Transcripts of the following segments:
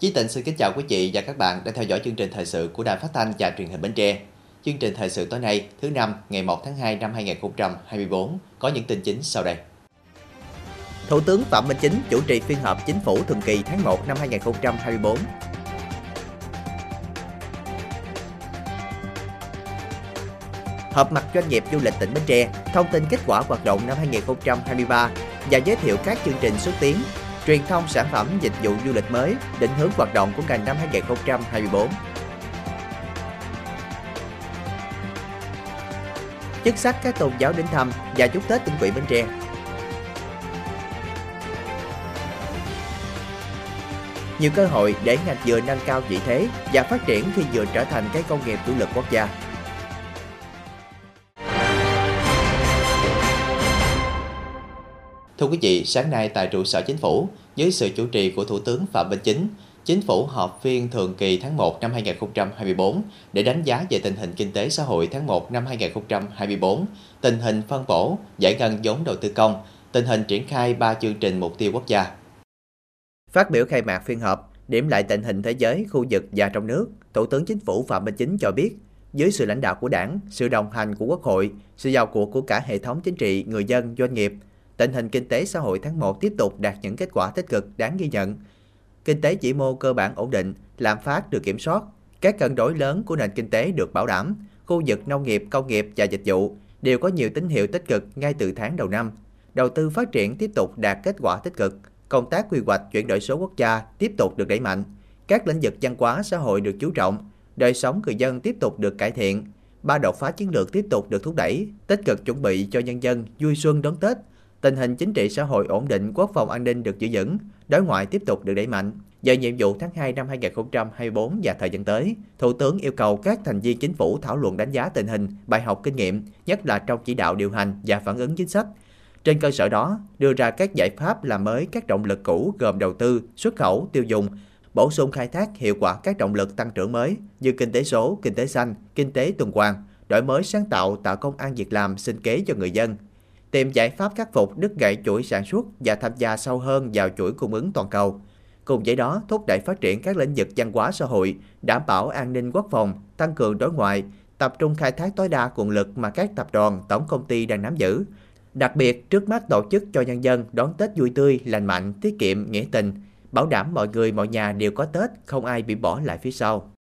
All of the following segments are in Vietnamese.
Chí Tịnh xin kính chào quý vị và các bạn đang theo dõi chương trình thời sự của Đài Phát thanh và Truyền hình Bến Tre. Chương trình thời sự tối nay, thứ năm, ngày 1 tháng 2 năm 2024 có những tin chính sau đây. Thủ tướng Phạm Minh Chính chủ trì phiên họp chính phủ thường kỳ tháng 1 năm 2024. Họp mặt doanh nghiệp du lịch tỉnh Bến Tre, thông tin kết quả hoạt động năm 2023 và giới thiệu các chương trình xúc tiến, truyền thông sản phẩm dịch vụ du lịch mới, định hướng hoạt động của ngành năm 2024. Chức sắc các tôn giáo đến thăm và chúc Tết tỉnh quỹ Bến Tre. Nhiều cơ hội để ngành dừa nâng cao vị thế và phát triển khi dừa trở thành cái công nghiệp chủ lực quốc gia. Thưa quý vị, sáng nay tại trụ sở chính phủ, dưới sự chủ trì của Thủ tướng Phạm Minh Chính, Chính phủ họp phiên thường kỳ tháng 1 năm 2024 để đánh giá về tình hình kinh tế xã hội tháng 1 năm 2024, tình hình phân bổ, giải ngân vốn đầu tư công, tình hình triển khai 3 chương trình mục tiêu quốc gia. Phát biểu khai mạc phiên họp, điểm lại tình hình thế giới, khu vực và trong nước, Thủ tướng Chính phủ Phạm Minh Chính cho biết, dưới sự lãnh đạo của Đảng, sự đồng hành của Quốc hội, sự vào cuộc của cả hệ thống chính trị, người dân, doanh nghiệp, tình hình kinh tế xã hội tháng 1 tiếp tục đạt những kết quả tích cực đáng ghi nhận. Kinh tế chỉ mô cơ bản ổn định, lạm phát được kiểm soát, các cân đối lớn của nền kinh tế được bảo đảm, khu vực nông nghiệp, công nghiệp và dịch vụ đều có nhiều tín hiệu tích cực ngay từ tháng đầu năm. Đầu tư phát triển tiếp tục đạt kết quả tích cực, công tác quy hoạch chuyển đổi số quốc gia tiếp tục được đẩy mạnh, các lĩnh vực văn hóa xã hội được chú trọng, đời sống người dân tiếp tục được cải thiện, ba đột phá chiến lược tiếp tục được thúc đẩy, tích cực chuẩn bị cho nhân dân vui xuân đón Tết, tình hình chính trị xã hội ổn định, quốc phòng an ninh được giữ vững, đối ngoại tiếp tục được đẩy mạnh. Về nhiệm vụ tháng 2 năm 2024 và thời gian tới, Thủ tướng yêu cầu các thành viên chính phủ thảo luận đánh giá tình hình, bài học kinh nghiệm, nhất là trong chỉ đạo điều hành và phản ứng chính sách. Trên cơ sở đó, đưa ra các giải pháp làm mới các động lực cũ gồm đầu tư, xuất khẩu, tiêu dùng, bổ sung khai thác hiệu quả các động lực tăng trưởng mới như kinh tế số, kinh tế xanh, kinh tế tuần hoàn, đổi mới sáng tạo tạo công an việc làm sinh kế cho người dân, tìm giải pháp khắc phục đứt gãy chuỗi sản xuất và tham gia sâu hơn vào chuỗi cung ứng toàn cầu. Cùng với đó, thúc đẩy phát triển các lĩnh vực văn hóa xã hội, đảm bảo an ninh quốc phòng, tăng cường đối ngoại, tập trung khai thác tối đa nguồn lực mà các tập đoàn, tổng công ty đang nắm giữ. Đặc biệt, trước mắt tổ chức cho nhân dân đón Tết vui tươi, lành mạnh, tiết kiệm, nghĩa tình, bảo đảm mọi người mọi nhà đều có Tết, không ai bị bỏ lại phía sau.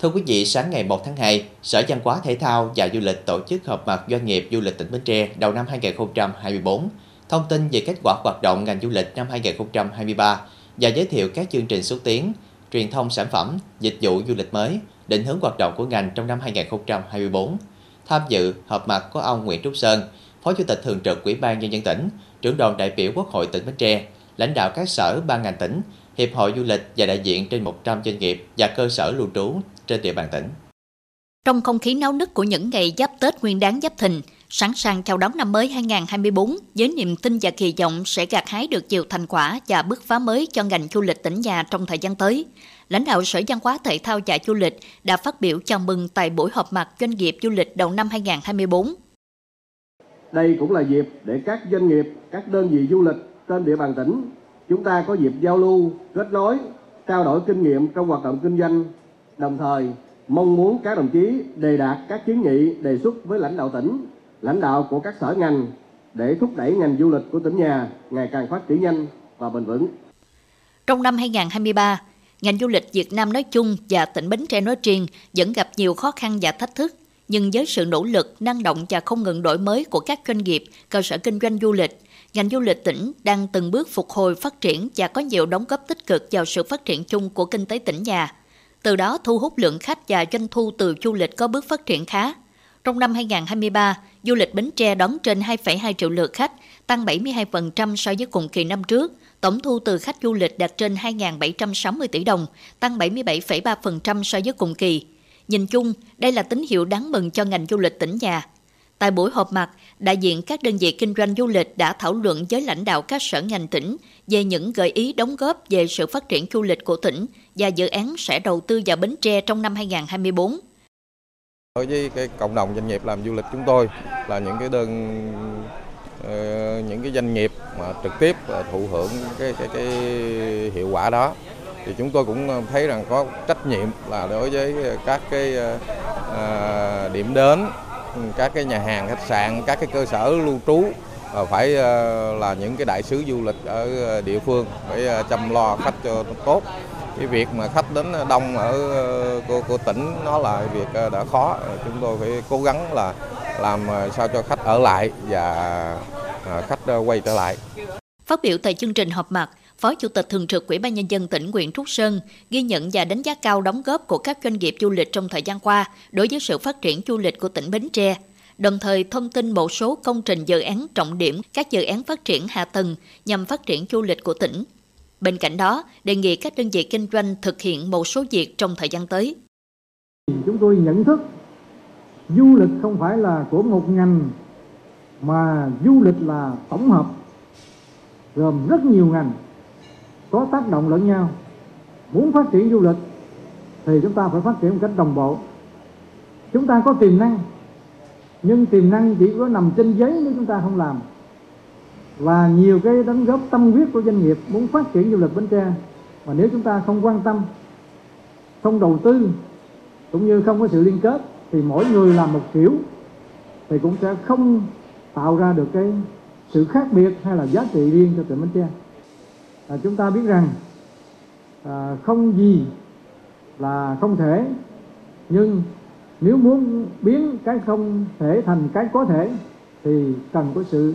Thưa quý vị, sáng ngày 1 tháng 2, Sở Văn hóa Thể thao và Du lịch tổ chức họp mặt doanh nghiệp du lịch tỉnh Bến Tre đầu năm 2024, thông tin về kết quả hoạt động ngành du lịch năm 2023 và giới thiệu các chương trình xúc tiến, truyền thông sản phẩm, dịch vụ du lịch mới, định hướng hoạt động của ngành trong năm 2024. Tham dự họp mặt có ông Nguyễn Trúc Sơn, Phó Chủ tịch Thường trực Ủy ban Nhân dân tỉnh, trưởng đoàn đại biểu Quốc hội tỉnh Bến Tre, lãnh đạo các sở ban ngành tỉnh, Hiệp hội Du lịch và đại diện trên 100 doanh nghiệp và cơ sở lưu trú trên địa bàn tỉnh. Trong không khí náo nức của những ngày giáp Tết Nguyên đáng Giáp Thìn, sẵn sàng chào đón năm mới 2024 với niềm tin và kỳ vọng sẽ gặt hái được nhiều thành quả và bứt phá mới cho ngành du lịch tỉnh nhà trong thời gian tới. Lãnh đạo Sở Văn hóa Thể thao và Du lịch đã phát biểu chào mừng tại buổi họp mặt doanh nghiệp du lịch đầu năm 2024. Đây cũng là dịp để các doanh nghiệp, các đơn vị du lịch trên địa bàn tỉnh chúng ta có dịp giao lưu, kết nối, trao đổi kinh nghiệm trong hoạt động kinh doanh đồng thời mong muốn các đồng chí đề đạt các kiến nghị đề xuất với lãnh đạo tỉnh, lãnh đạo của các sở ngành để thúc đẩy ngành du lịch của tỉnh nhà ngày càng phát triển nhanh và bền vững. Trong năm 2023, ngành du lịch Việt Nam nói chung và tỉnh Bến Tre nói riêng vẫn gặp nhiều khó khăn và thách thức. Nhưng với sự nỗ lực, năng động và không ngừng đổi mới của các doanh nghiệp, cơ sở kinh doanh du lịch, ngành du lịch tỉnh đang từng bước phục hồi phát triển và có nhiều đóng góp tích cực vào sự phát triển chung của kinh tế tỉnh nhà từ đó thu hút lượng khách và doanh thu từ du lịch có bước phát triển khá. Trong năm 2023, du lịch Bến Tre đón trên 2,2 triệu lượt khách, tăng 72% so với cùng kỳ năm trước. Tổng thu từ khách du lịch đạt trên 2.760 tỷ đồng, tăng 77,3% so với cùng kỳ. Nhìn chung, đây là tín hiệu đáng mừng cho ngành du lịch tỉnh nhà. Tại buổi họp mặt, đại diện các đơn vị kinh doanh du lịch đã thảo luận với lãnh đạo các sở ngành tỉnh về những gợi ý đóng góp về sự phát triển du lịch của tỉnh và dự án sẽ đầu tư vào Bến Tre trong năm 2024. Đối với cái cộng đồng doanh nghiệp làm du lịch chúng tôi là những cái đơn ờ, những cái doanh nghiệp mà trực tiếp thụ hưởng cái cái cái hiệu quả đó thì chúng tôi cũng thấy rằng có trách nhiệm là đối với các cái à, điểm đến các cái nhà hàng khách sạn các cái cơ sở lưu trú ờ, phải ờ, là những cái đại sứ du lịch ở ờ, địa phương phải chăm lo khách cho tốt. Cái việc mà khách đến đông ở cô, cô tỉnh nó là việc đã khó. Chúng tôi phải cố gắng là làm sao cho khách ở lại và khách quay trở lại. Phát biểu tại chương trình họp mặt, Phó Chủ tịch Thường trực Ủy ban Nhân dân tỉnh Nguyễn Trúc Sơn ghi nhận và đánh giá cao đóng góp của các doanh nghiệp du lịch trong thời gian qua đối với sự phát triển du lịch của tỉnh Bến Tre, đồng thời thông tin một số công trình dự án trọng điểm các dự án phát triển hạ tầng nhằm phát triển du lịch của tỉnh. Bên cạnh đó, đề nghị các đơn vị kinh doanh thực hiện một số việc trong thời gian tới. Chúng tôi nhận thức du lịch không phải là của một ngành mà du lịch là tổng hợp gồm rất nhiều ngành có tác động lẫn nhau. Muốn phát triển du lịch thì chúng ta phải phát triển một cách đồng bộ. Chúng ta có tiềm năng, nhưng tiềm năng chỉ có nằm trên giấy nếu chúng ta không làm. Và nhiều cái đóng góp tâm huyết của doanh nghiệp muốn phát triển du lịch Bến Tre, mà nếu chúng ta không quan tâm, không đầu tư, cũng như không có sự liên kết, thì mỗi người làm một kiểu, thì cũng sẽ không tạo ra được cái sự khác biệt hay là giá trị riêng cho tỉnh Bến Tre à, chúng ta biết rằng à, không gì là không thể nhưng nếu muốn biến cái không thể thành cái có thể thì cần có sự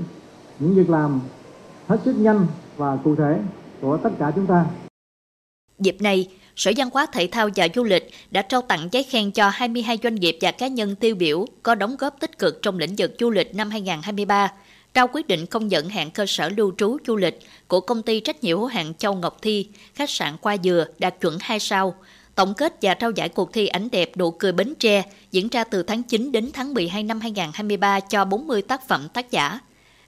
những việc làm hết sức nhanh và cụ thể của tất cả chúng ta. Dịp này, Sở Văn hóa Thể thao và Du lịch đã trao tặng giấy khen cho 22 doanh nghiệp và cá nhân tiêu biểu có đóng góp tích cực trong lĩnh vực du lịch năm 2023 trao quyết định công nhận hạng cơ sở lưu trú du lịch của công ty trách nhiệm hữu hạn Châu Ngọc Thi, khách sạn Qua Dừa đạt chuẩn 2 sao. Tổng kết và trao giải cuộc thi ảnh đẹp nụ cười Bến Tre diễn ra từ tháng 9 đến tháng 12 năm 2023 cho 40 tác phẩm tác giả.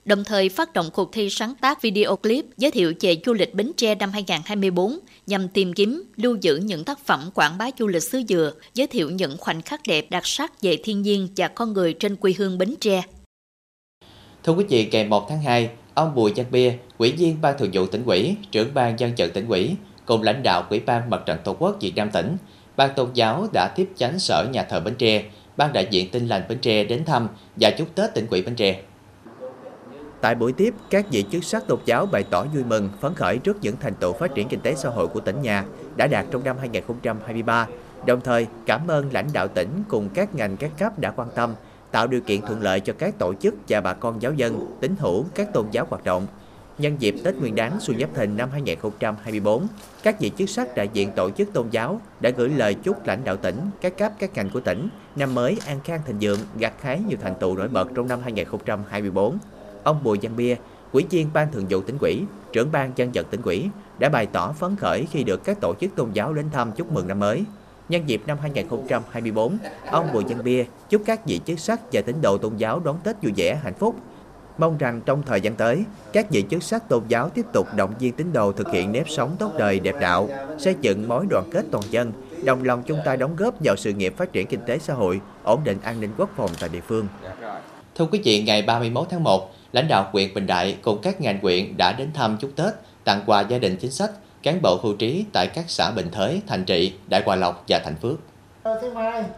Đồng thời phát động cuộc thi sáng tác video clip giới thiệu về du lịch Bến Tre năm 2024 nhằm tìm kiếm, lưu giữ những tác phẩm quảng bá du lịch xứ Dừa, giới thiệu những khoảnh khắc đẹp đặc sắc về thiên nhiên và con người trên quê hương Bến Tre. Thưa quý vị, ngày 1 tháng 2, ông Bùi Văn Bia, Ủy viên Ban Thường vụ tỉnh ủy, trưởng ban dân vận tỉnh ủy, cùng lãnh đạo Ủy ban Mặt trận Tổ quốc Việt Nam tỉnh, ban tôn giáo đã tiếp chánh sở nhà thờ Bến Tre, ban đại diện Tinh lành Bến Tre đến thăm và chúc Tết tỉnh ủy Bến Tre. Tại buổi tiếp, các vị chức sắc tôn giáo bày tỏ vui mừng, phấn khởi trước những thành tựu phát triển kinh tế xã hội của tỉnh nhà đã đạt trong năm 2023, đồng thời cảm ơn lãnh đạo tỉnh cùng các ngành các cấp đã quan tâm, tạo điều kiện thuận lợi cho các tổ chức và bà con giáo dân, tín hữu các tôn giáo hoạt động. Nhân dịp Tết Nguyên đán Xuân Giáp Thìn năm 2024, các vị chức sắc đại diện tổ chức tôn giáo đã gửi lời chúc lãnh đạo tỉnh, các cấp các ngành của tỉnh năm mới an khang thịnh vượng, gặt hái nhiều thành tựu nổi bật trong năm 2024. Ông Bùi Văn Bia, Ủy viên Ban Thường vụ tỉnh ủy, trưởng ban dân vận tỉnh ủy đã bày tỏ phấn khởi khi được các tổ chức tôn giáo đến thăm chúc mừng năm mới. Nhân dịp năm 2024, ông Bùi Văn Bia chúc các vị chức sắc và tín đồ tôn giáo đón Tết vui vẻ, hạnh phúc. Mong rằng trong thời gian tới, các vị chức sắc tôn giáo tiếp tục động viên tín đồ thực hiện nếp sống tốt đời đẹp đạo, xây dựng mối đoàn kết toàn dân, đồng lòng chung tay đóng góp vào sự nghiệp phát triển kinh tế xã hội, ổn định an ninh quốc phòng tại địa phương. Thưa quý vị, ngày 31 tháng 1, lãnh đạo huyện Bình Đại cùng các ngành huyện đã đến thăm chúc Tết, tặng quà gia đình chính sách, cán bộ hưu trí tại các xã Bình Thới, Thành Trị, Đại Hòa Lộc và Thành Phước.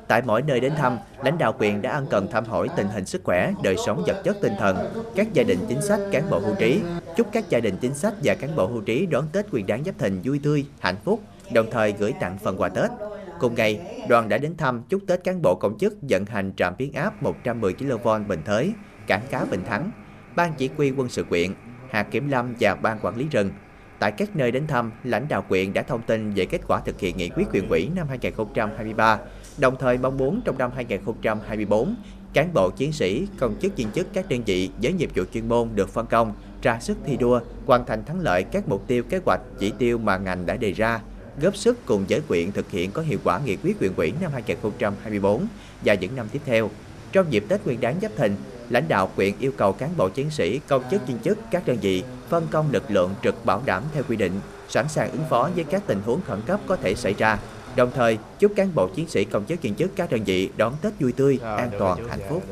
Tại mỗi nơi đến thăm, lãnh đạo quyền đã ân cần thăm hỏi tình hình sức khỏe, đời sống vật chất tinh thần, các gia đình chính sách, cán bộ hưu trí, chúc các gia đình chính sách và cán bộ hưu trí đón Tết Nguyên đán Giáp Thìn vui tươi, hạnh phúc, đồng thời gửi tặng phần quà Tết. Cùng ngày, đoàn đã đến thăm chúc Tết cán bộ công chức vận hành trạm biến áp 110 kV Bình Thới, cảng cá Bình Thắng, ban chỉ huy quân sự quyện, hạt kiểm lâm và ban quản lý rừng. Tại các nơi đến thăm, lãnh đạo quyện đã thông tin về kết quả thực hiện nghị quyết huyện ủy năm 2023, đồng thời mong muốn trong năm 2024, cán bộ chiến sĩ, công chức viên chức các đơn vị với nhiệm vụ chuyên môn được phân công, ra sức thi đua, hoàn thành thắng lợi các mục tiêu kế hoạch chỉ tiêu mà ngành đã đề ra, góp sức cùng với quyện thực hiện có hiệu quả nghị quyết huyện ủy năm 2024 và những năm tiếp theo. Trong dịp Tết Nguyên đán Giáp Thìn, lãnh đạo quyện yêu cầu cán bộ chiến sĩ, công chức viên chức các đơn vị phân công lực lượng trực bảo đảm theo quy định, sẵn sàng ứng phó với các tình huống khẩn cấp có thể xảy ra. Đồng thời, chúc cán bộ chiến sĩ công chức viên chức các đơn vị đón Tết vui tươi, an toàn, hạnh phúc.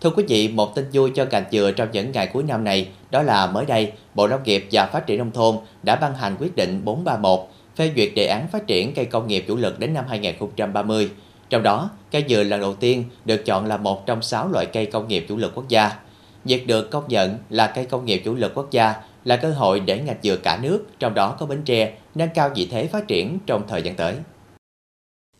Thưa quý vị, một tin vui cho cành dừa trong những ngày cuối năm này đó là mới đây, Bộ Nông nghiệp và Phát triển Nông thôn đã ban hành quyết định 431 phê duyệt đề án phát triển cây công nghiệp chủ lực đến năm 2030. Trong đó, cây dừa lần đầu tiên được chọn là một trong 6 loại cây công nghiệp chủ lực quốc gia. Việc được công nhận là cây công nghiệp chủ lực quốc gia là cơ hội để ngành dừa cả nước, trong đó có Bến Tre, nâng cao vị thế phát triển trong thời gian tới.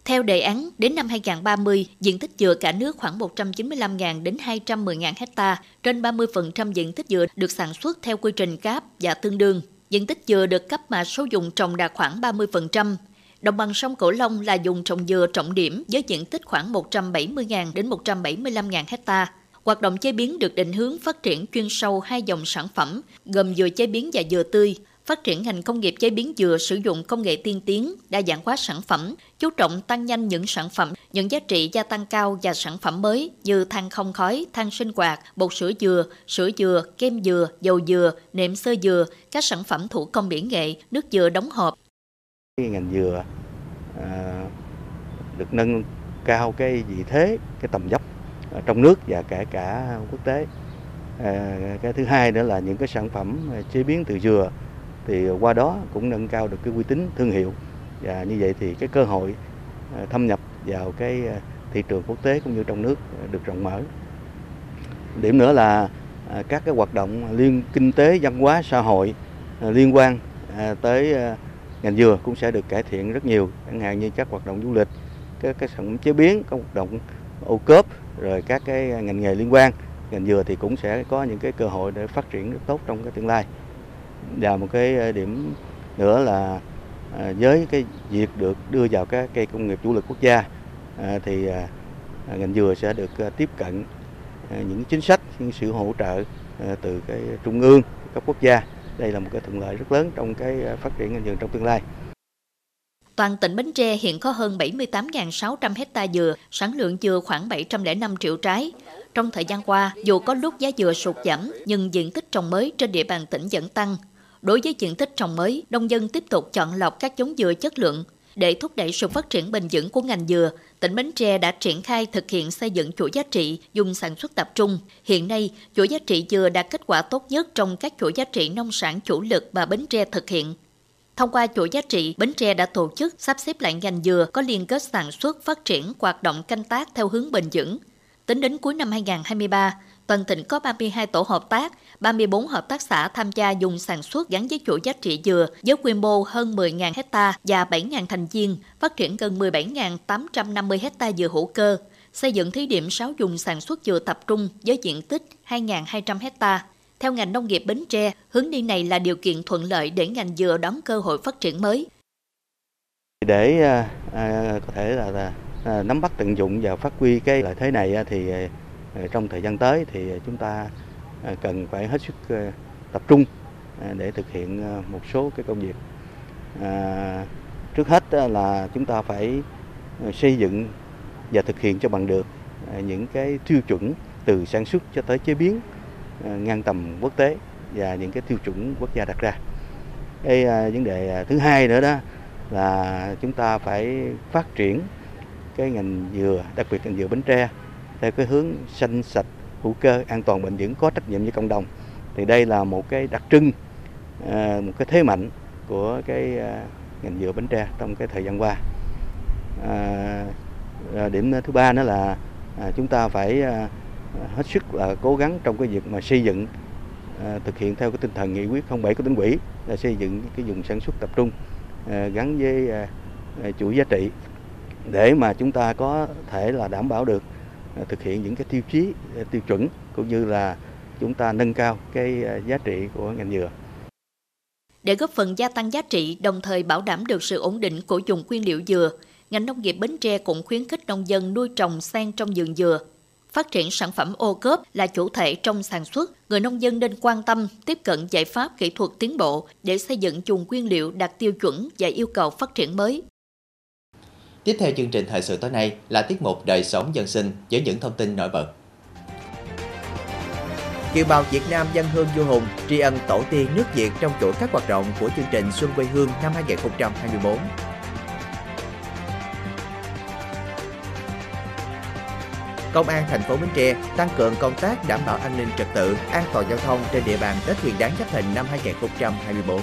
Theo đề án, đến năm 2030, diện tích dừa cả nước khoảng 195.000 đến 210.000 hecta, trên 30% diện tích dừa được sản xuất theo quy trình CAP và tương đương. Diện tích dừa được cấp mã số dùng trồng đạt khoảng 30%. Đồng bằng sông Cửu Long là dùng trồng dừa trọng điểm với diện tích khoảng 170.000 đến 175.000 hecta. Hoạt động chế biến được định hướng phát triển chuyên sâu hai dòng sản phẩm gồm dừa chế biến và dừa tươi, phát triển ngành công nghiệp chế biến dừa sử dụng công nghệ tiên tiến, đa dạng hóa sản phẩm, chú trọng tăng nhanh những sản phẩm, những giá trị gia tăng cao và sản phẩm mới như than không khói, than sinh hoạt, bột sữa dừa, sữa dừa, kem dừa, dầu dừa, nệm sơ dừa, các sản phẩm thủ công mỹ nghệ, nước dừa đóng hộp. Ngành dừa à, được nâng cao cái vị thế, cái tầm dốc trong nước và kể cả quốc tế. À, cái thứ hai nữa là những cái sản phẩm chế biến từ dừa thì qua đó cũng nâng cao được cái uy tín thương hiệu và như vậy thì cái cơ hội à, thâm nhập vào cái à, thị trường quốc tế cũng như trong nước được rộng mở. Điểm nữa là à, các cái hoạt động liên kinh tế văn hóa xã hội liên quan tới ngành dừa cũng sẽ được cải thiện rất nhiều, chẳng hạn như các hoạt động du lịch, các cái sản phẩm chế biến, các hoạt động ô cốp, rồi các cái ngành nghề liên quan. Ngành dừa thì cũng sẽ có những cái cơ hội để phát triển rất tốt trong cái tương lai. Và một cái ờ, điểm nữa là ờ, với cái việc được đưa vào các cây công nghiệp chủ lực quốc gia ờ, thì ngành dừa sẽ được tiếp cận những chính sách, những sự hỗ trợ từ cái trung ương, cấp quốc gia đây là một cái thuận lợi rất lớn trong cái à, phát triển ngành dừa trong tương lai Toàn tỉnh Bến Tre hiện có hơn 78.600 hecta dừa, sản lượng dừa khoảng 705 triệu trái. Trong thời gian qua, dù có lúc giá dừa sụt giảm, nhưng diện tích trồng mới trên địa bàn tỉnh vẫn tăng. Đối với diện tích trồng mới, nông dân tiếp tục chọn lọc các giống dừa chất lượng. Để thúc đẩy sự phát triển bền vững của ngành dừa, tỉnh Bến Tre đã triển khai thực hiện xây dựng chuỗi giá trị dùng sản xuất tập trung. Hiện nay, chuỗi giá trị dừa đạt kết quả tốt nhất trong các chuỗi giá trị nông sản chủ lực mà Bến Tre thực hiện. Thông qua chuỗi giá trị, Bến Tre đã tổ chức sắp xếp lại ngành dừa có liên kết sản xuất phát triển hoạt động canh tác theo hướng bền vững. Tính đến cuối năm 2023, toàn tỉnh có 32 tổ hợp tác, 34 hợp tác xã tham gia dùng sản xuất gắn với chuỗi giá trị dừa với quy mô hơn 10.000 hecta và 7.000 thành viên, phát triển gần 17.850 hecta dừa hữu cơ, xây dựng thí điểm 6 dùng sản xuất dừa tập trung với diện tích 2.200 hecta. Theo ngành nông nghiệp Bến Tre, hướng đi này là điều kiện thuận lợi để ngành dừa đón cơ hội phát triển mới. Để à, à có thể là, là à, nắm bắt tận dụng và phát huy cái lợi thế này thì Ờ, trong thời gian tới thì chúng ta ờ, cần phải hết sức ờ, tập trung để thực hiện một số cái công việc. Trước hết là chúng ta phải xây dựng và thực hiện cho bằng được những cái tiêu chuẩn từ sản xuất cho tới chế biến ngang tầm quốc tế và những cái tiêu chuẩn quốc gia đặt ra. Cái vấn đề à, thứ hai nữa đó là chúng ta phải phát triển cái ngành dừa, đặc biệt ngành dừa Bến Tre theo cái hướng xanh sạch, hữu cơ, an toàn bền vững có trách nhiệm với cộng đồng. Thì đây là một cái đặc trưng, à, một cái thế mạnh của cái à, ngành dừa Bến Tre trong cái thời gian qua. À, à điểm thứ ba nữa là chúng ta phải hết sức là cố gắng trong cái việc mà xây dựng thực hiện theo cái tinh thần nghị quyết 07 của tỉnh ủy là xây dựng cái vùng sản xuất tập trung gắn với chuỗi giá trị để mà chúng ta có thể là đảm bảo được À, thực hiện những cái tiêu chí à, tiêu chuẩn cũng như là chúng ta nâng cao cái à, giá trị của ngành dừa. Để góp phần gia tăng giá trị, đồng thời bảo đảm được sự ổn định của dùng nguyên liệu dừa, ngành nông nghiệp Bến Tre cũng khuyến khích nông dân nuôi trồng sen trong vườn dừa phát triển sản phẩm ô cốp là chủ thể trong sản xuất, người nông dân nên quan tâm tiếp cận giải pháp kỹ thuật tiến bộ để xây dựng chuồng nguyên liệu đạt tiêu chuẩn và yêu cầu phát triển mới. Tiếp theo chương trình thời sự tối nay là tiết mục đời sống dân sinh với những thông tin nổi bật. Kiều bào Việt Nam dân hương du hùng tri ân tổ tiên nước Việt trong chuỗi các hoạt động của chương trình Xuân quê hương năm 2024. Công an thành phố Bến Tre tăng cường công tác đảm bảo an ninh trật tự, an toàn giao thông trên địa bàn Tết Nguyên đán Giáp Thìn năm 2024.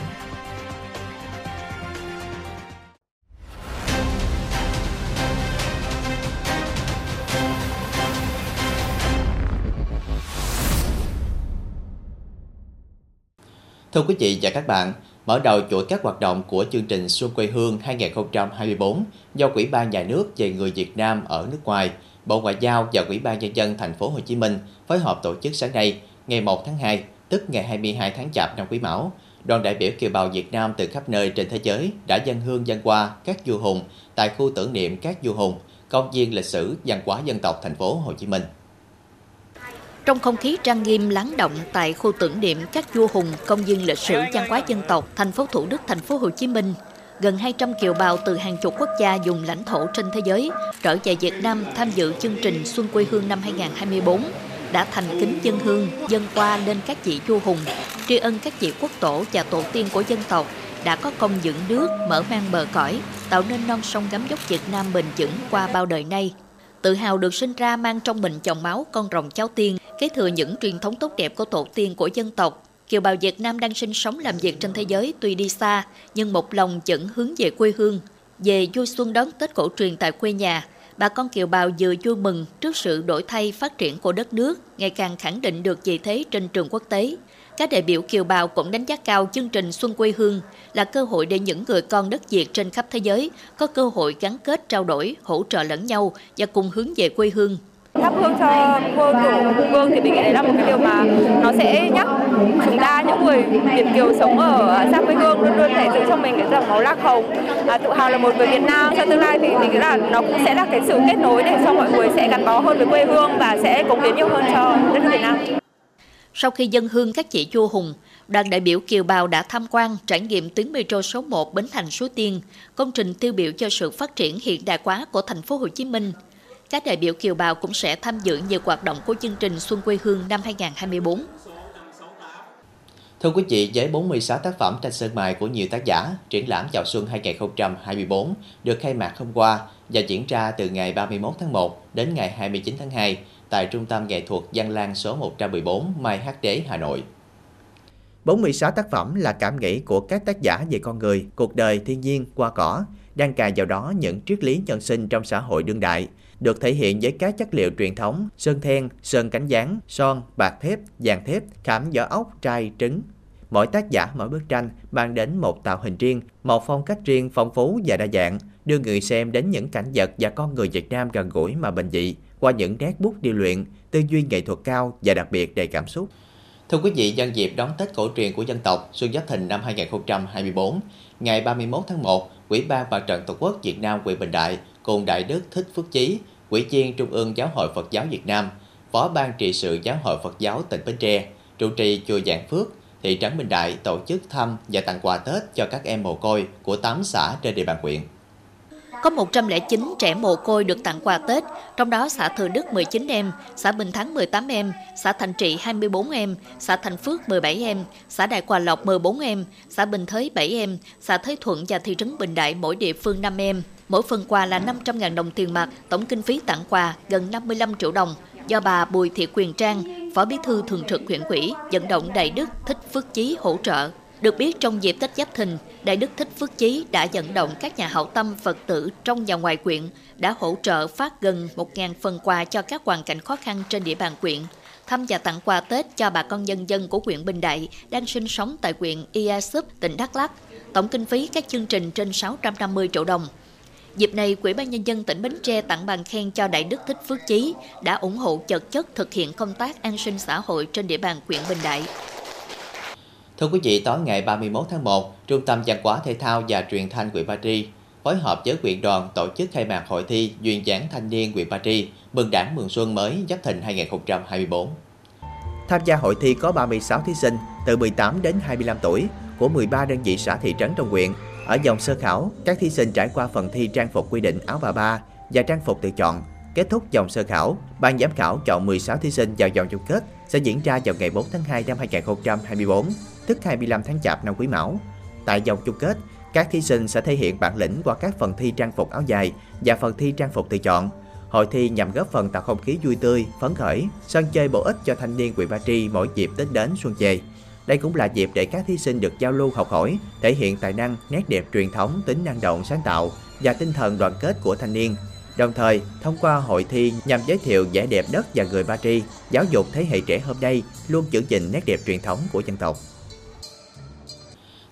Thưa quý vị và các bạn, mở đầu chuỗi các hoạt động của chương trình Xuân quê hương 2024 do quỹ ban Nhà nước về người Việt Nam ở nước ngoài, Bộ Ngoại giao và quỹ ban nhân dân thành phố Hồ Chí Minh phối hợp tổ chức sáng nay, ngày 1 tháng 2, tức ngày 22 tháng Chạp năm Quý Mão. Đoàn đại biểu kiều bào Việt Nam từ khắp nơi trên thế giới đã dân hương dân qua các vua hùng tại khu tưởng niệm các vua hùng, công viên lịch sử văn hóa dân tộc thành phố Hồ Chí Minh. Trong không khí trang nghiêm lắng động tại khu tưởng niệm các vua hùng công viên lịch sử văn hóa dân tộc thành phố Thủ Đức thành phố Hồ Chí Minh, gần 200 kiều bào từ hàng chục quốc gia dùng lãnh thổ trên thế giới trở về Việt Nam tham dự chương trình Xuân quê hương năm 2024 đã thành kính dân hương, dân qua lên các vị vua hùng, tri ân các vị quốc tổ và tổ tiên của dân tộc đã có công dựng nước, mở mang bờ cõi, tạo nên non sông gắm dốc Việt Nam bền vững qua bao đời nay. Tự hào được sinh ra mang trong mình dòng máu con rồng cháu tiên, kế thừa những truyền thống tốt đẹp của tổ tiên của dân tộc. Kiều bào Việt Nam đang sinh sống làm việc trên thế giới tuy đi xa, nhưng một lòng vẫn hướng về quê hương, về vui xuân đón Tết cổ truyền tại quê nhà, bà con kiều bào vừa vui mừng trước sự đổi thay phát triển của đất nước, ngày càng khẳng định được vị thế trên trường quốc tế. Các đại biểu kiều bào cũng đánh giá cao chương trình Xuân quê hương là cơ hội để những người con đất Việt trên khắp thế giới có cơ hội gắn kết trao đổi, hỗ trợ lẫn nhau và cùng hướng về quê hương thắp hương cho vua tổ hùng vương thì mình nghĩ đấy là một cái điều mà nó sẽ nhắc chúng ta những người việt kiều sống ở xa quê hương luôn luôn phải giữ cho mình cái dòng máu lạc hồng à, tự hào là một người việt nam. Trong tương lai thì mình nghĩ là nó cũng sẽ là cái sự kết nối để cho mọi người sẽ gắn bó hơn với quê hương và sẽ cống hiến nhiều hơn cho đất nước việt nam. Sau khi dân hương các chị chua hùng, đoàn đại biểu Kiều Bào đã tham quan trải nghiệm tuyến metro số 1 Bến Thành Suối Tiên, công trình tiêu biểu cho sự phát triển hiện đại quá của thành phố Hồ Chí Minh. Các đại biểu Kiều Bào cũng sẽ tham dự nhiều hoạt động của chương trình Xuân quê hương năm 2024. Thưa quý vị, với 46 tác phẩm tranh sơn mài của nhiều tác giả, triển lãm chào xuân 2024 được khai mạc hôm qua và diễn ra từ ngày 31 tháng 1 đến ngày 29 tháng 2 tại Trung tâm Nghệ thuật Văn Lang số 114 Mai Hắc Đế, Hà Nội. 46 tác phẩm là cảm nghĩ của các tác giả về con người, cuộc đời, thiên nhiên, qua cỏ, đang cài vào đó những triết lý nhân sinh trong xã hội đương đại, được thể hiện với các chất liệu truyền thống, sơn then, sơn cánh gián, son, bạc thép, vàng thép, khảm vỏ ốc, trai, trứng. Mỗi tác giả mỗi bức tranh mang đến một tạo hình riêng, một phong cách riêng phong phú và đa dạng, đưa người xem đến những cảnh vật và con người Việt Nam gần gũi mà bình dị, qua những nét bút điêu luyện, tư duy nghệ thuật cao và đặc biệt đầy cảm xúc. Thưa quý vị, nhân dịp đón Tết cổ truyền của dân tộc Xuân Giáp Thìn năm 2024, ngày 31 tháng 1, Ủy ban Mặt trận Tổ quốc Việt Nam huyện Bình Đại cùng Đại đức Thích Phước Chí, Ủy viên Trung ương Giáo hội Phật giáo Việt Nam, Phó ban trị sự Giáo hội Phật giáo tỉnh Bến Tre, trụ trì chùa Giảng Phước, thị trấn Bình Đại tổ chức thăm và tặng quà Tết cho các em mồ côi của 8 xã trên địa bàn huyện. Có 109 trẻ mồ côi được tặng quà Tết, trong đó xã Thừa Đức 19 em, xã Bình Thắng 18 em, xã Thành Trị 24 em, xã Thành Phước 17 em, xã Đại Quà Lộc 14 em, xã Bình Thới 7 em, xã Thới Thuận và thị trấn Bình Đại mỗi địa phương 5 em. Mỗi phần quà là 500.000 đồng tiền mặt, tổng kinh phí tặng quà gần 55 triệu đồng do bà Bùi Thị Quyền Trang, Phó Bí thư Thường trực huyện ủy, vận động Đại Đức Thích Phước Chí hỗ trợ. Được biết trong dịp Tết Giáp Thìn, Đại Đức Thích Phước Chí đã vận động các nhà hảo tâm Phật tử trong và ngoài quyện đã hỗ trợ phát gần 1.000 phần quà cho các hoàn cảnh khó khăn trên địa bàn quyện, thăm và tặng quà Tết cho bà con nhân dân của huyện Bình Đại đang sinh sống tại huyện Ia Súp, tỉnh Đắk Lắk. Tổng kinh phí các chương trình trên 650 triệu đồng. Dịp này, Quỹ ban Nhân dân tỉnh Bến Tre tặng bằng khen cho Đại Đức Thích Phước Chí đã ủng hộ chật chất thực hiện công tác an sinh xã hội trên địa bàn huyện Bình Đại. Thưa quý vị, tối ngày 31 tháng 1, Trung tâm Văn hóa Thể thao và Truyền thanh huyện Ba Tri phối hợp với huyện đoàn tổ chức khai mạc hội thi duyên dáng thanh niên huyện Ba Tri mừng đảng mừng xuân mới Giáp Thìn 2024. Tham gia hội thi có 36 thí sinh từ 18 đến 25 tuổi của 13 đơn vị xã thị trấn trong huyện. Ở dòng sơ khảo, các thí sinh trải qua phần thi trang phục quy định áo bà ba và trang phục tự chọn. Kết thúc dòng sơ khảo, ban giám khảo chọn 16 thí sinh vào vòng chung kết sẽ diễn ra vào ngày 4 tháng 2 năm 2024 tức 25 tháng Chạp năm Quý Mão. Tại vòng chung kết, các thí sinh sẽ thể hiện bản lĩnh qua các phần thi trang phục áo dài và phần thi trang phục tự chọn. Hội thi nhằm góp phần tạo không khí vui tươi, phấn khởi, sân chơi bổ ích cho thanh niên huyện Ba Tri mỗi dịp Tết đến xuân về. Đây cũng là dịp để các thí sinh được giao lưu học hỏi, thể hiện tài năng, nét đẹp truyền thống, tính năng động sáng tạo và tinh thần đoàn kết của thanh niên. Đồng thời, thông qua hội thi nhằm giới thiệu vẻ đẹp đất và người Ba Tri, giáo dục thế hệ trẻ hôm nay luôn giữ gìn nét đẹp truyền thống của dân tộc.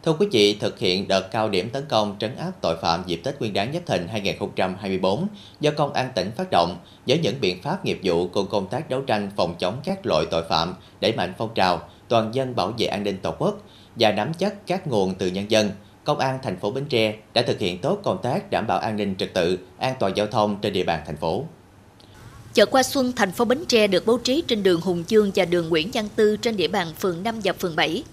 Thưa quý vị, thực hiện đợt cao điểm tấn công trấn áp tội phạm dịp Tết Nguyên đán Giáp Thìn 2024 do Công an tỉnh phát động với những biện pháp nghiệp vụ cùng công tác đấu tranh phòng chống các loại tội phạm, đẩy mạnh phong trào toàn dân bảo vệ an ninh Tổ quốc và nắm chắc các nguồn từ nhân dân. Công an thành phố Bến Tre đã thực hiện tốt công tác đảm bảo an ninh trật tự, an toàn giao thông trên địa bàn thành phố. Chợ qua xuân thành phố Bến Tre được bố trí trên đường Hùng Chương và đường Nguyễn Văn Tư trên địa bàn phường 5 và phường 7.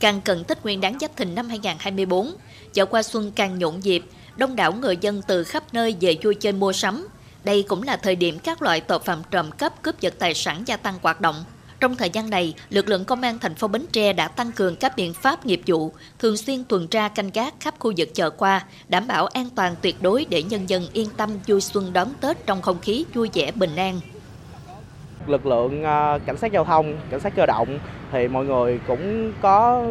Càng cận Tết Nguyên đán Giáp Thìn năm 2024, chợ qua xuân càng nhộn nhịp, đông đảo người dân từ khắp nơi về vui chơi mua sắm. Đây cũng là thời điểm các loại tội phạm trộm cắp cướp giật tài sản gia tăng hoạt động. Trong thời gian này, lực lượng công an thành phố Bến Tre đã tăng cường các biện pháp nghiệp vụ, thường xuyên tuần tra canh gác khắp khu vực chợ qua, đảm bảo an toàn tuyệt đối để nhân dân yên tâm vui xuân đón Tết trong không khí vui vẻ bình an lực lượng à, cảnh sát giao thông, cảnh sát cơ động thì mọi người cũng có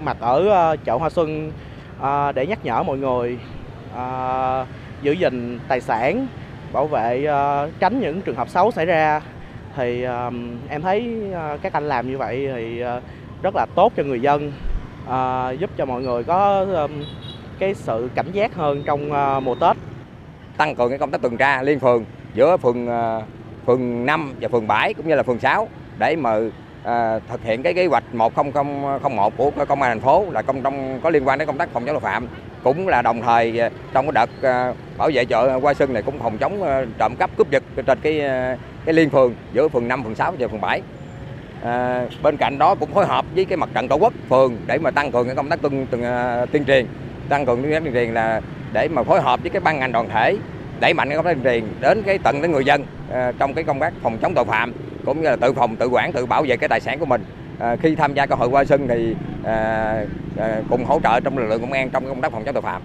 mặt ở à, chợ Hoa Xuân à, để nhắc nhở mọi người giữ gìn tài sản, bảo vệ tránh những trường hợp xấu xảy ra. Thì um, em thấy uh, các anh làm như vậy thì uh, rất là tốt cho người dân, uh, giúp cho mọi người có um, cái sự cảnh giác hơn trong uh, mùa Tết. Tăng cường cái công tác tuần tra liên phường giữa phường uh, phường 5 và phường 7 cũng như là phường 6 để mà à, thực hiện cái kế hoạch 1001 của công an thành phố là công trong có liên quan đến công tác phòng chống tội phạm cũng là đồng thời trong cái đợt à, bảo vệ chợ qua Xuân này cũng phòng chống à, trộm cắp cướp giật trên cái cái liên phường giữa phường 5, phường 6 và phường 7. À, bên cạnh đó cũng phối hợp với cái mặt trận tổ quốc phường để mà tăng cường cái công tác tuyên, tuyên, à, tuyên truyền tăng cường tuyên truyền là để mà phối hợp với cái ban ngành đoàn thể đẩy mạnh cái công tác tuyên truyền đến cái tận đến người dân uh, trong cái công tác phòng chống tội phạm cũng như là tự phòng tự quản tự bảo vệ cái tài sản của mình à, khi tham gia cơ hội qua sân thì à, à, cùng hỗ trợ trong lực lượng công an trong công tác phòng chống tội phạm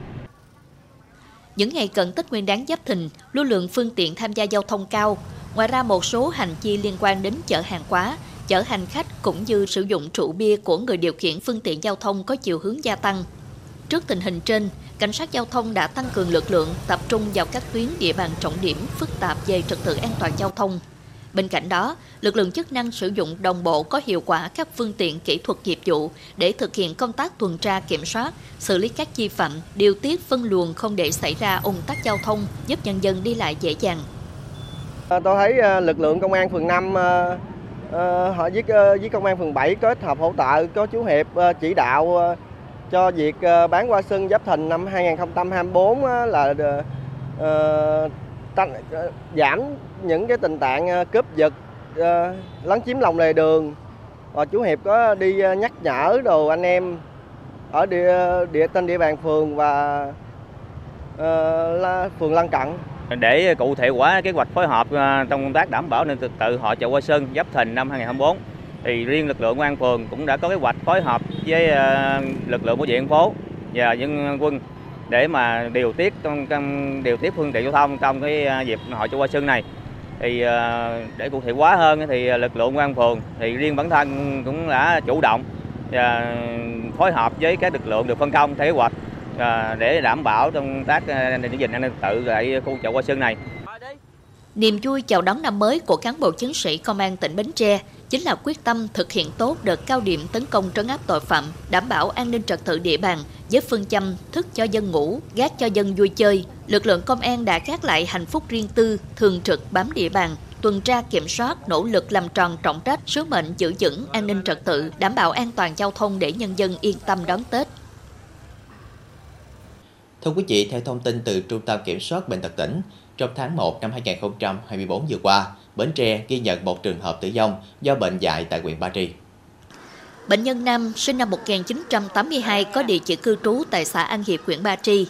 những ngày cận Tết Nguyên đán Giáp Thìn, lưu lượng phương tiện tham gia giao thông cao. Ngoài ra một số hành chi liên quan đến chở hàng hóa, chở hành khách cũng như sử dụng rượu bia của người điều khiển phương tiện giao thông có chiều hướng gia tăng. Trước tình hình trên, cảnh sát giao thông đã tăng cường lực lượng tập trung vào các tuyến địa bàn trọng điểm phức tạp về trật tự an toàn giao thông. Bên cạnh đó, lực lượng chức năng sử dụng đồng bộ có hiệu quả các phương tiện kỹ thuật nghiệp vụ để thực hiện công tác tuần tra kiểm soát, xử lý các vi phạm, điều tiết phân luồng không để xảy ra ủng tắc giao thông, giúp nhân dân đi lại dễ dàng. Ờ, Tôi thấy ờ, lực lượng công an phường 5 ờ, họ với với công an phường 7 kết hợp hỗ trợ có chú Hiệp chỉ đạo cho việc bán hoa sân Giáp Thìn năm 2024 là tăng, giảm những cái tình trạng cướp giật lấn chiếm lòng lề đường. Và chú hiệp có đi nhắc nhở đồ anh em ở địa địa tên địa bàn phường và uh, phường lân cận để cụ thể hóa kế hoạch phối hợp à, trong công tác đảm bảo nên trật tự họ chợ Hoa sơn Giáp Thìn năm 2024 thì riêng lực lượng công an phường cũng đã có kế hoạch phối hợp với à, lực lượng bảo vệ thành phố và dân quân để mà điều tiết trong, trong điều tiết phương tiện giao thông trong cái à, dịp hội chợ Hoa Sơn này. Thì để cụ thể hóa hơn thì lực lượng công an phường thì riêng bản thân cũng đã chủ động và phối hợp với các lực lượng được phân công theo kế hoạch Ờ, để đảm bảo công tác giữ gìn an ninh tự tại khu chợ qua Sơn này. Niềm vui chào đón năm mới của cán bộ chiến sĩ công an tỉnh Bến Tre chính là quyết tâm thực hiện tốt đợt cao điểm tấn công trấn áp tội phạm, đảm bảo an ninh trật tự địa bàn với phương châm thức cho dân ngủ, gác cho dân vui chơi. Lực lượng công an đã gác lại hạnh phúc riêng tư, thường trực bám địa bàn, tuần tra kiểm soát, nỗ lực làm tròn trọng trách, sứ mệnh giữ vững an ninh trật tự, đảm bảo an toàn giao thông để nhân dân yên tâm đón Tết. Thưa quý vị, theo thông tin từ Trung tâm Kiểm soát Bệnh tật tỉnh, trong tháng 1 năm 2024 vừa qua, Bến Tre ghi nhận một trường hợp tử vong do bệnh dại tại huyện Ba Tri. Bệnh nhân nam sinh năm 1982 có địa chỉ cư trú tại xã An Hiệp, huyện Ba Tri.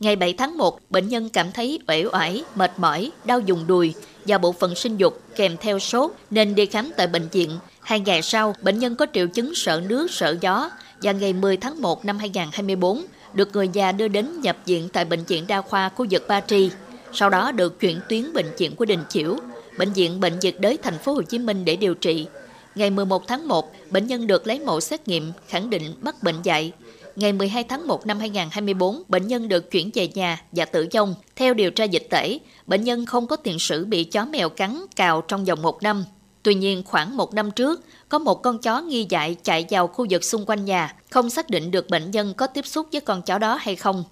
Ngày 7 tháng 1, bệnh nhân cảm thấy uể oải, mệt mỏi, đau dùng đùi và bộ phận sinh dục kèm theo sốt nên đi khám tại bệnh viện. Hai ngày sau, bệnh nhân có triệu chứng sợ nước, sợ gió và ngày 10 tháng 1 năm 2024 được người già đưa đến nhập viện tại bệnh viện đa khoa khu vực Ba Tri. Sau đó được chuyển tuyến bệnh viện của Đình Chiểu, bệnh viện bệnh nhiệt đới thành phố Hồ Chí Minh để điều trị. Ngày 11 tháng 1, bệnh nhân được lấy mẫu xét nghiệm khẳng định mắc bệnh dạy. Ngày 12 tháng 1 năm 2024, bệnh nhân được chuyển về nhà và tử vong. Theo điều tra dịch tễ, bệnh nhân không có tiền sử bị chó mèo cắn, cào trong vòng một năm. Tuy nhiên, khoảng một năm trước, có một con chó nghi dại chạy vào khu vực xung quanh nhà, không xác định được bệnh nhân có tiếp xúc với con chó đó hay không.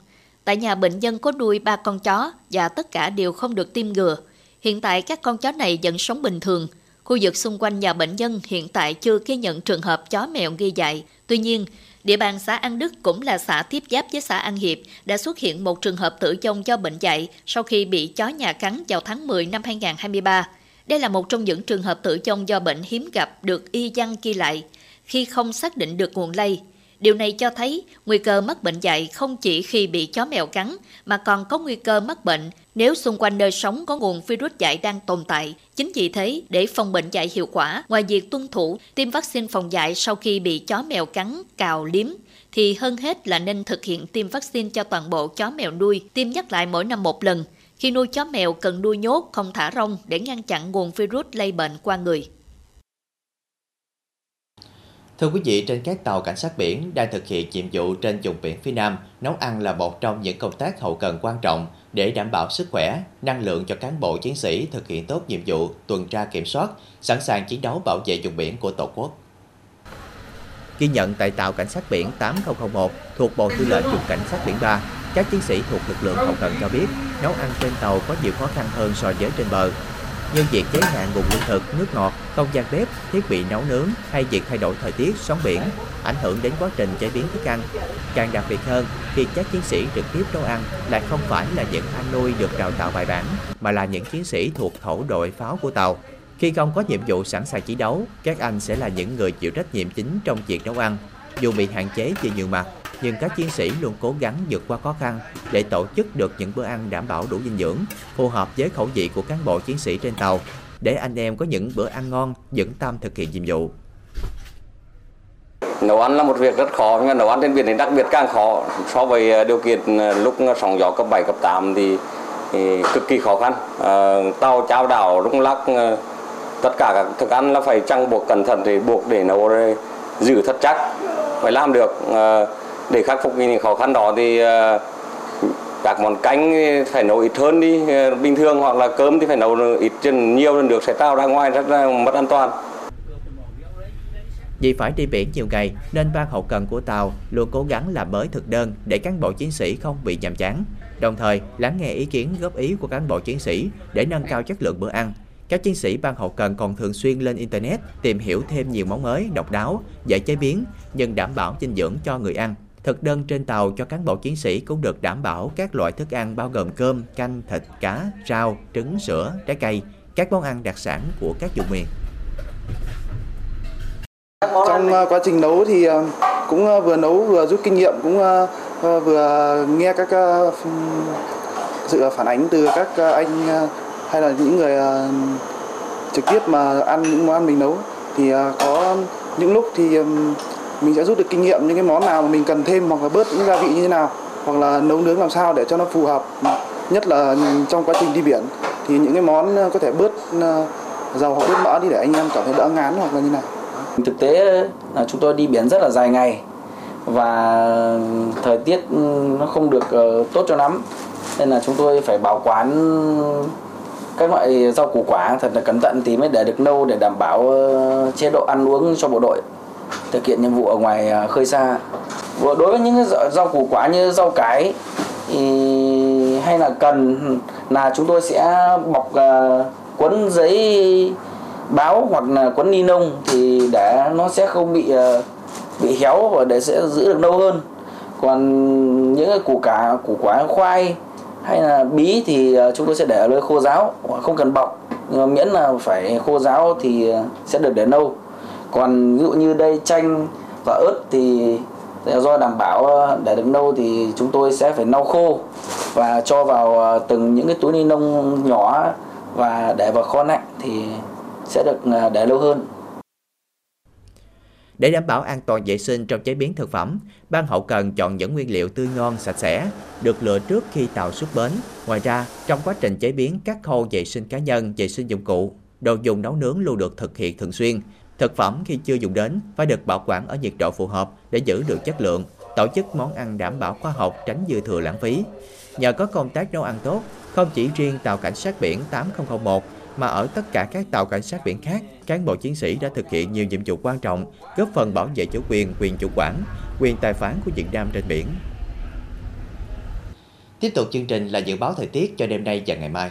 Tại nhà bệnh nhân có nuôi ba con chó và tất cả đều không được tiêm ngừa. Hiện tại các con chó này vẫn sống bình thường. Khu vực xung quanh nhà bệnh nhân hiện tại chưa ghi nhận trường hợp chó mèo nghi dại. Tuy nhiên, địa bàn xã An Đức cũng là xã tiếp giáp với xã An Hiệp đã xuất hiện một trường hợp tử vong do bệnh dại sau khi bị chó nhà cắn vào tháng 10 năm 2023. Đây là một trong những trường hợp tử vong do bệnh hiếm gặp được y văn ghi lại khi không xác định được nguồn lây. Điều này cho thấy nguy cơ mắc bệnh dạy không chỉ khi bị chó mèo cắn mà còn có nguy cơ mắc bệnh nếu xung quanh nơi sống có nguồn virus dạy đang tồn tại. Chính vì thế, để phòng bệnh dạy hiệu quả, ngoài việc tuân thủ tiêm vaccine phòng dạy sau khi bị chó mèo cắn, cào, liếm, thì hơn hết là nên thực hiện tiêm vaccine cho toàn bộ chó mèo nuôi, tiêm nhắc lại mỗi năm một lần. Khi nuôi chó mèo cần nuôi nhốt, không thả rong để ngăn chặn nguồn virus lây bệnh qua người. Thưa quý vị, trên các tàu cảnh sát biển đang thực hiện nhiệm vụ trên vùng biển phía Nam, nấu ăn là một trong những công tác hậu cần quan trọng để đảm bảo sức khỏe, năng lượng cho cán bộ chiến sĩ thực hiện tốt nhiệm vụ tuần tra kiểm soát, sẵn sàng chiến đấu bảo vệ vùng biển của Tổ quốc. Ghi nhận tại tàu cảnh sát biển 8001 thuộc Bộ Tư lệnh vùng cảnh sát biển 3, các chiến sĩ thuộc lực lượng hậu cần cho biết nấu ăn trên tàu có nhiều khó khăn hơn so với trên bờ như việc giới hạn nguồn lương thực, nước ngọt, không gian bếp, thiết bị nấu nướng hay việc thay đổi thời tiết, sóng biển ảnh hưởng đến quá trình chế biến thức ăn. Càng đặc biệt hơn khi các chiến sĩ trực tiếp nấu ăn lại không phải là những anh nuôi được đào tạo bài bản mà là những chiến sĩ thuộc thổ đội pháo của tàu. Khi không có nhiệm vụ sẵn sàng chiến đấu, các anh sẽ là những người chịu trách nhiệm chính trong việc nấu ăn. Dù bị hạn chế về nhiều mặt, nhưng các chiến sĩ luôn cố gắng vượt qua khó khăn để tổ chức được những bữa ăn đảm bảo đủ dinh dưỡng, phù hợp với khẩu vị của cán bộ chiến sĩ trên tàu, để anh em có những bữa ăn ngon, vững tâm thực hiện nhiệm vụ. Nấu ăn là một việc rất khó, nhưng nấu ăn trên biển thì đặc biệt càng khó. So với ờ, điều kiện ờ, lúc sóng gió cấp 7, cấp 8 thì, thì cực kỳ khó khăn. À, tàu trao đảo, rung lắc, tất cả các thức ăn là phải trăng buộc cẩn thận thì buộc để nấu giữ thật chắc phải làm được à, để khắc phục những khó khăn đó thì ờ, các món canh phải nấu ít hơn đi ờ, bình thường hoặc là cơm thì phải nấu ít chân nhiều hơn được sẽ trao ra ngoài rất là mất an toàn. Vì phải đi biển nhiều ngày nên ban hậu cần của tàu luôn cố gắng làm mới thực đơn để cán bộ chiến sĩ không bị nhàm chán. Đồng thời lắng nghe ý kiến góp ý của cán bộ chiến sĩ để nâng cao chất lượng bữa ăn. Các chiến sĩ ban hậu cần còn thường xuyên lên Internet tìm hiểu thêm nhiều món mới, độc đáo, dễ chế biến nhưng đảm bảo dinh dưỡng cho người ăn. Thực đơn trên tàu cho cán bộ chiến sĩ cũng được đảm bảo các loại thức ăn bao gồm cơm, canh, thịt, cá, rau, trứng, sữa, trái cây, các món ăn đặc sản của các vùng miền. Trong à, quá trình nấu thì à, cũng à, vừa nấu vừa rút kinh nghiệm, cũng vừa nghe các sự phản ánh từ các anh hay là những người trực tiếp mà ăn những món ăn mình nấu thì có những lúc thì mình sẽ rút được kinh nghiệm những cái món nào mà mình cần thêm hoặc là bớt những gia vị như thế nào, hoặc là nấu nướng làm sao để cho nó phù hợp, nhất là trong quá trình đi biển. Thì những cái món ờ, có thể bớt ờ, dầu hoặc bớt mỡ đi để anh em cảm thấy đỡ ngán hoặc là như nào. Thực tế là chúng tôi đi biển rất là dài ngày và thời tiết ừ, nó không được tốt cho lắm. Nên là chúng tôi phải bảo quản các loại rau củ quả thật là cẩn thận thì mới để được lâu để đảm bảo chế độ ăn uống cho bộ đội thực hiện nhiệm vụ ở ngoài à, khơi xa. Đối với những rau củ quả như rau cái thì hay là cần là chúng tôi sẽ bọc uh, giấy báo hoặc là quấn ni lông thì để nó sẽ không bị uh, bị héo và để sẽ giữ được lâu hơn. Còn những cái củ cả củ quả khoai hay là bí thì chúng tôi sẽ để ở nơi khô ráo không cần bọc. Nhưng mà miễn là phải khô ráo thì sẽ được để lâu còn ví dụ như đây chanh và ớt thì do đảm bảo ờ, để được lâu thì chúng tôi sẽ phải nâu khô và cho vào ờ, từng những cái túi ni lông nhỏ và để vào kho lạnh thì sẽ được ờ, để lâu hơn. Để đảm bảo an toàn vệ sinh trong chế biến thực phẩm, ban hậu cần chọn những nguyên liệu tươi ngon, sạch sẽ, được lựa trước khi tàu xuất bến. Ngoài ra, trong quá trình chế biến các khâu vệ sinh cá nhân, vệ sinh dụng cụ, đồ dùng nấu nướng luôn được thực hiện thường xuyên Thực phẩm khi chưa dùng đến phải được bảo quản ở nhiệt độ phù hợp để giữ được chất lượng, tổ chức món ăn đảm bảo khoa học tránh dư thừa lãng phí. Nhờ có công tác nấu ăn tốt, không chỉ riêng tàu cảnh sát biển 8001 mà ở tất cả các tàu cảnh sát biển khác, cán bộ chiến sĩ đã thực hiện nhiều nhiệm vụ quan trọng, góp phần bảo vệ chủ quyền, quyền chủ quản, quyền tài phán của Việt Nam trên biển. Tiếp tục chương trình là dự báo thời tiết cho đêm nay và ngày mai.